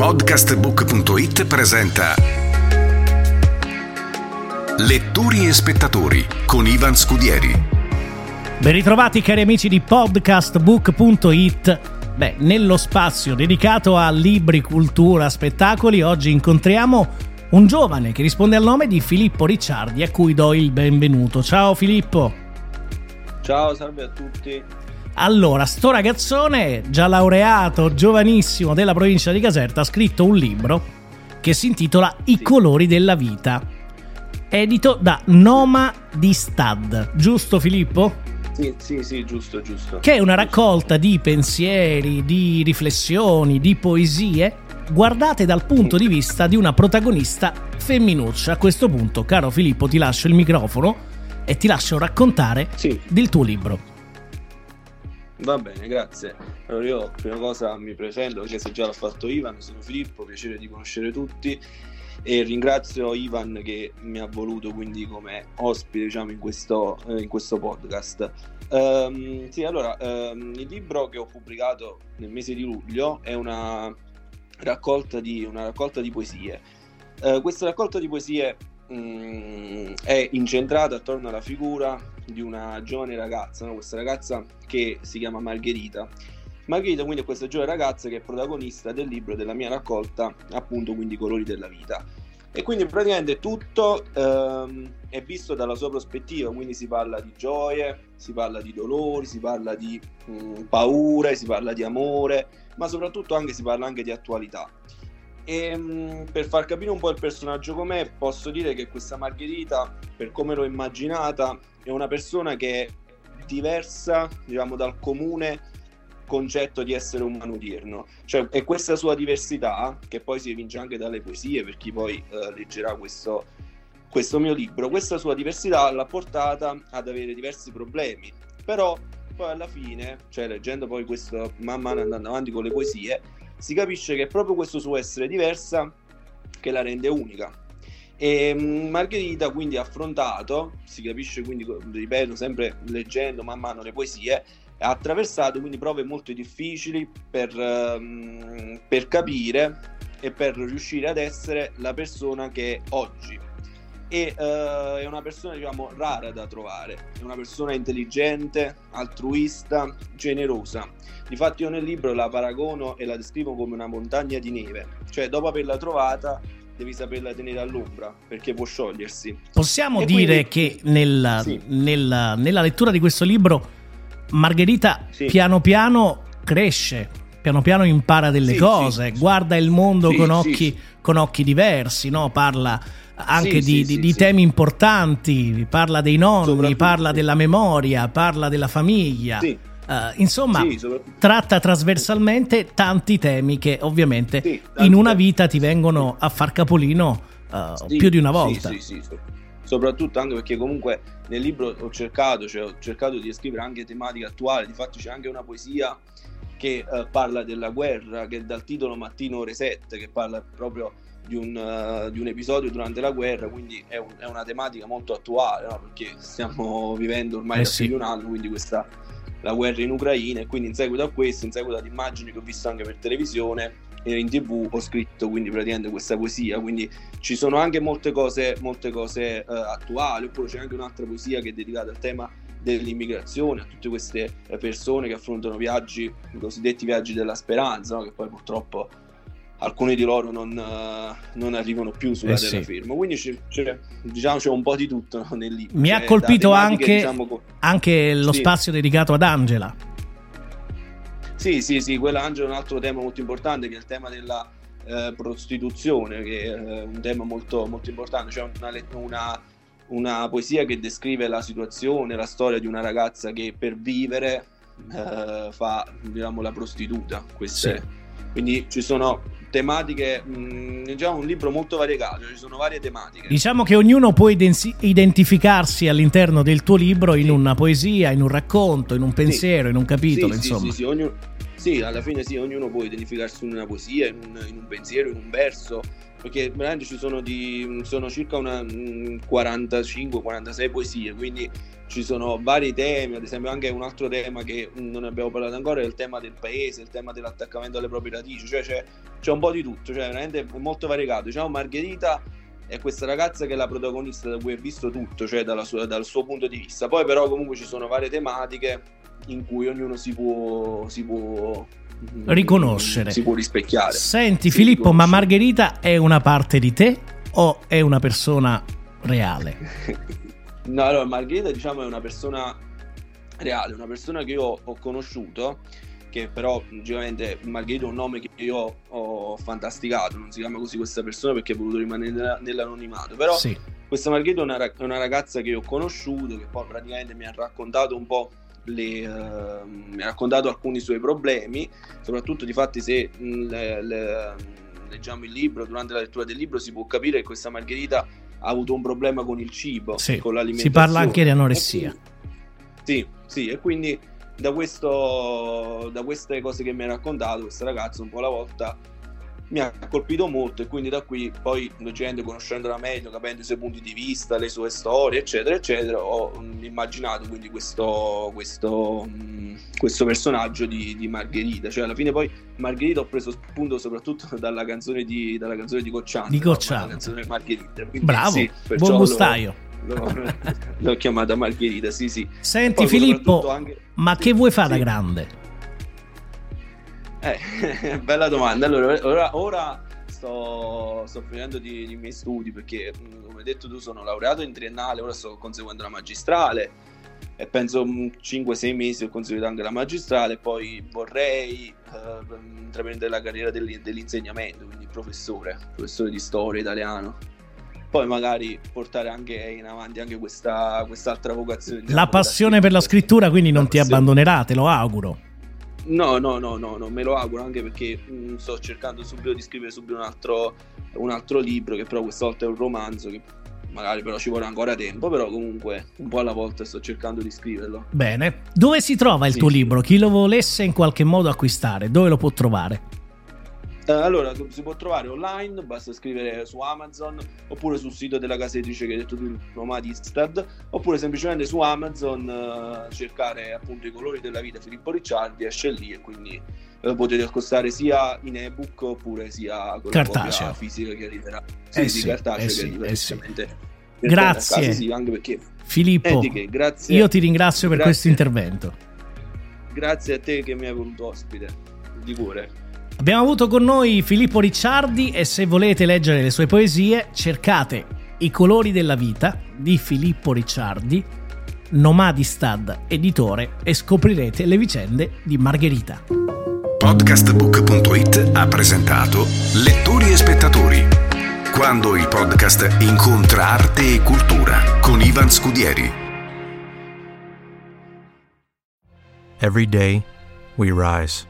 Podcastbook.it presenta Lettori e spettatori con Ivan Scudieri. Ben ritrovati cari amici di podcastbook.it. Beh, nello spazio dedicato a libri, cultura, spettacoli, oggi incontriamo un giovane che risponde al nome di Filippo Ricciardi, a cui do il benvenuto. Ciao Filippo. Ciao, salve a tutti. Allora, sto ragazzone, già laureato, giovanissimo della provincia di Caserta, ha scritto un libro che si intitola I colori della vita, edito da Noma di Stad, giusto Filippo? Sì, sì, sì, giusto, giusto. Che è una raccolta di pensieri, di riflessioni, di poesie guardate dal punto di vista di una protagonista femminuccia. A questo punto, caro Filippo, ti lascio il microfono e ti lascio raccontare sì. del tuo libro. Va bene, grazie. Allora io prima cosa mi presento, anche se già l'ha fatto Ivan, sono Filippo, piacere di conoscere tutti e ringrazio Ivan che mi ha voluto quindi come ospite diciamo, in, questo, eh, in questo podcast. Um, sì, allora, um, il libro che ho pubblicato nel mese di luglio è una raccolta di, una raccolta di poesie. Uh, questa raccolta di poesie mh, è incentrata attorno alla figura di una giovane ragazza, no? questa ragazza che si chiama Margherita. Margherita quindi è questa giovane ragazza che è protagonista del libro della mia raccolta, appunto quindi Colori della vita. E quindi praticamente tutto ehm, è visto dalla sua prospettiva, quindi si parla di gioie, si parla di dolori, si parla di mh, paure, si parla di amore, ma soprattutto anche si parla anche di attualità. E mh, per far capire un po' il personaggio com'è, posso dire che questa Margherita, per come l'ho immaginata, è una persona che è diversa, diciamo, dal comune concetto di essere umano odierno. Cioè, è questa sua diversità, che poi si evince anche dalle poesie, per chi poi eh, leggerà questo, questo mio libro, questa sua diversità l'ha portata ad avere diversi problemi. Però poi alla fine, cioè leggendo poi questo man mano andando avanti con le poesie, si capisce che è proprio questo suo essere diversa che la rende unica. E mm, Margherita quindi ha affrontato, si capisce quindi, ripeto, sempre leggendo man mano le poesie, ha attraversato quindi prove molto difficili per, um, per capire e per riuscire ad essere la persona che è oggi e uh, è una persona diciamo rara da trovare. È una persona intelligente altruista generosa. Difatti io nel libro la paragono e la descrivo come una montagna di neve. Cioè dopo averla trovata devi saperla tenere all'ombra perché può sciogliersi. Possiamo e dire quindi... che nella, sì. nella, nella, lettura di questo libro Margherita sì. piano piano cresce piano piano impara delle sì, cose guarda il mondo con occhi, con occhi diversi no? parla anche sì, di, sì, di, di temi importanti, parla dei nonni, parla della memoria, parla della famiglia. Uh, insomma, tratta trasversalmente tanti temi che ovviamente in una vita ti vengono a far capolino uh, più di una volta. Sì, sì, sì, soprattutto anche perché comunque nel libro ho cercato, cioè, ho cercato di descrivere anche tematiche attuali, infatti c'è anche una poesia che uh, parla della guerra, che dal titolo Mattino ore 7, che parla proprio di un, uh, di un episodio durante la guerra, quindi è, un, è una tematica molto attuale, no? perché stiamo vivendo ormai eh da sì. più di un anno, quindi questa la guerra in Ucraina e quindi in seguito a questo, in seguito ad immagini che ho visto anche per televisione e in tv ho scritto quindi praticamente questa poesia quindi ci sono anche molte cose, molte cose uh, attuali oppure c'è anche un'altra poesia che è dedicata al tema dell'immigrazione a tutte queste persone che affrontano viaggi i cosiddetti viaggi della speranza no? che poi purtroppo alcuni di loro non, uh, non arrivano più sulla eh terraferma. Sì. Quindi c'è, c'è, diciamo, c'è, un po' di tutto no, nel libro. Mi ha colpito anche, diciamo, anche, lo sì. spazio dedicato ad Angela. Sì, sì, sì, quello Angela è un altro tema molto importante che è il tema della eh, prostituzione, che è eh, un tema molto, molto importante. C'è una, una, una, poesia che descrive la situazione, la storia di una ragazza che per vivere eh, fa diciamo, la prostituta. Sì. Quindi ci sono tematiche, mh, mm, diciamo un libro molto variegato, ci sono varie tematiche. Diciamo che ognuno può identificarsi all'interno del tuo libro in sì. una poesia, in un racconto, in un pensiero, sì. in un capitolo, sì, insomma. Sì, sì, ognuno, sì, alla fine sì, ognuno può identificarsi in una poesia, in un, in un pensiero, in un verso, perché veramente ci sono, di, sono circa 45-46 mm, poesie, quindi ci sono vari temi, ad esempio anche un altro tema che non abbiamo parlato ancora è il tema del paese, il tema dell'attaccamento alle proprie radici, cioè c'è, c'è un po' di tutto, cioè veramente è molto variegato. Diciamo Margherita è questa ragazza che è la protagonista da cui ha visto tutto, cioè sua, dal suo punto di vista. Poi però comunque ci sono varie tematiche in cui ognuno si può, si può riconoscere. Si può rispecchiare. Senti Filippo, ma Margherita è una parte di te o è una persona reale? No, allora Margherita diciamo è una persona reale, una persona che io ho conosciuto, che però logicamente Margherita è un nome che io ho fantasticato, non si chiama così questa persona perché ha voluto rimanere nell'anonimato, però sì. questa Margherita è una, è una, ragazza che io ho conosciuto, che poi praticamente mi ha raccontato un po' le, uh, mi ha raccontato alcuni suoi problemi, soprattutto di fatti se mh, le, le, leggiamo il libro, durante la lettura del libro si può capire che questa Margherita ha avuto un problema con il cibo, sì, con l'alimentazione. Si parla anche di anoressia. Sì, sì, e quindi da, questo, da queste cose che mi ha raccontato questa ragazza un po' alla volta mi ha colpito molto e quindi da qui poi logicamente conoscendola meglio, capendo i suoi punti di vista, le sue storie eccetera eccetera ho mm, immaginato quindi questo, questo, mm, questo personaggio di, di, Margherita cioè alla fine poi Margherita ho preso spunto soprattutto dalla canzone di, dalla canzone di Cocciante di Cocciante no? canzone Margherita quindi, bravo, sì, buon gustaio l'ho, l'ho, chiamata Margherita sì sì senti poi, Filippo anche... ma che vuoi fare sì. da grande? Eh, bella domanda. Allora, ora, ora sto, sto, finendo di, di miei studi perché, come hai detto tu, sono laureato in triennale, ora sto conseguendo la magistrale e penso 5-6 mesi ho conseguito anche la magistrale, poi vorrei uh, intraprendere la carriera dell'insegnamento, quindi professore, professore di storia italiano. Poi magari portare anche in avanti anche questa, quest'altra vocazione. La passione per la scrittura quindi non ti abbandonerà, te lo auguro. No, no, no, no, no, me lo auguro anche perché mh, mm, sto cercando subito di scrivere subito un altro, un altro libro che però questa volta è un romanzo che magari però ci vorrà ancora tempo, però comunque un po' alla volta sto cercando di scriverlo. Bene, dove si trova il sì, tuo libro? Chi lo volesse in qualche modo acquistare, dove lo può trovare? Eh, allora, si può trovare online, basta scrivere su Amazon oppure sul sito della casa editrice che hai detto tu, Nomadistad, oppure semplicemente su Amazon uh, cercare appunto i colori della vita Filippo Ricciardi, esce lì e quindi uh, potete acquistare sia in ebook oppure sia con cartaceo. la fisica che arriverà. Sì, eh sì, cartaceo eh che arriverà eh sì. Grazie. Casa, sì, anche perché Filippo, che, grazie, io ti ringrazio per grazie. questo intervento. Grazie a te che mi hai voluto ospite, di cuore. Abbiamo avuto con noi Filippo Ricciardi e se volete leggere le sue poesie cercate I colori della vita di Filippo Ricciardi, Nomadistad editore e scoprirete le vicende di Margherita. Podcastbook.it ha presentato Lettori e spettatori. Quando il podcast incontra arte e cultura con Ivan Scudieri. Every day we rise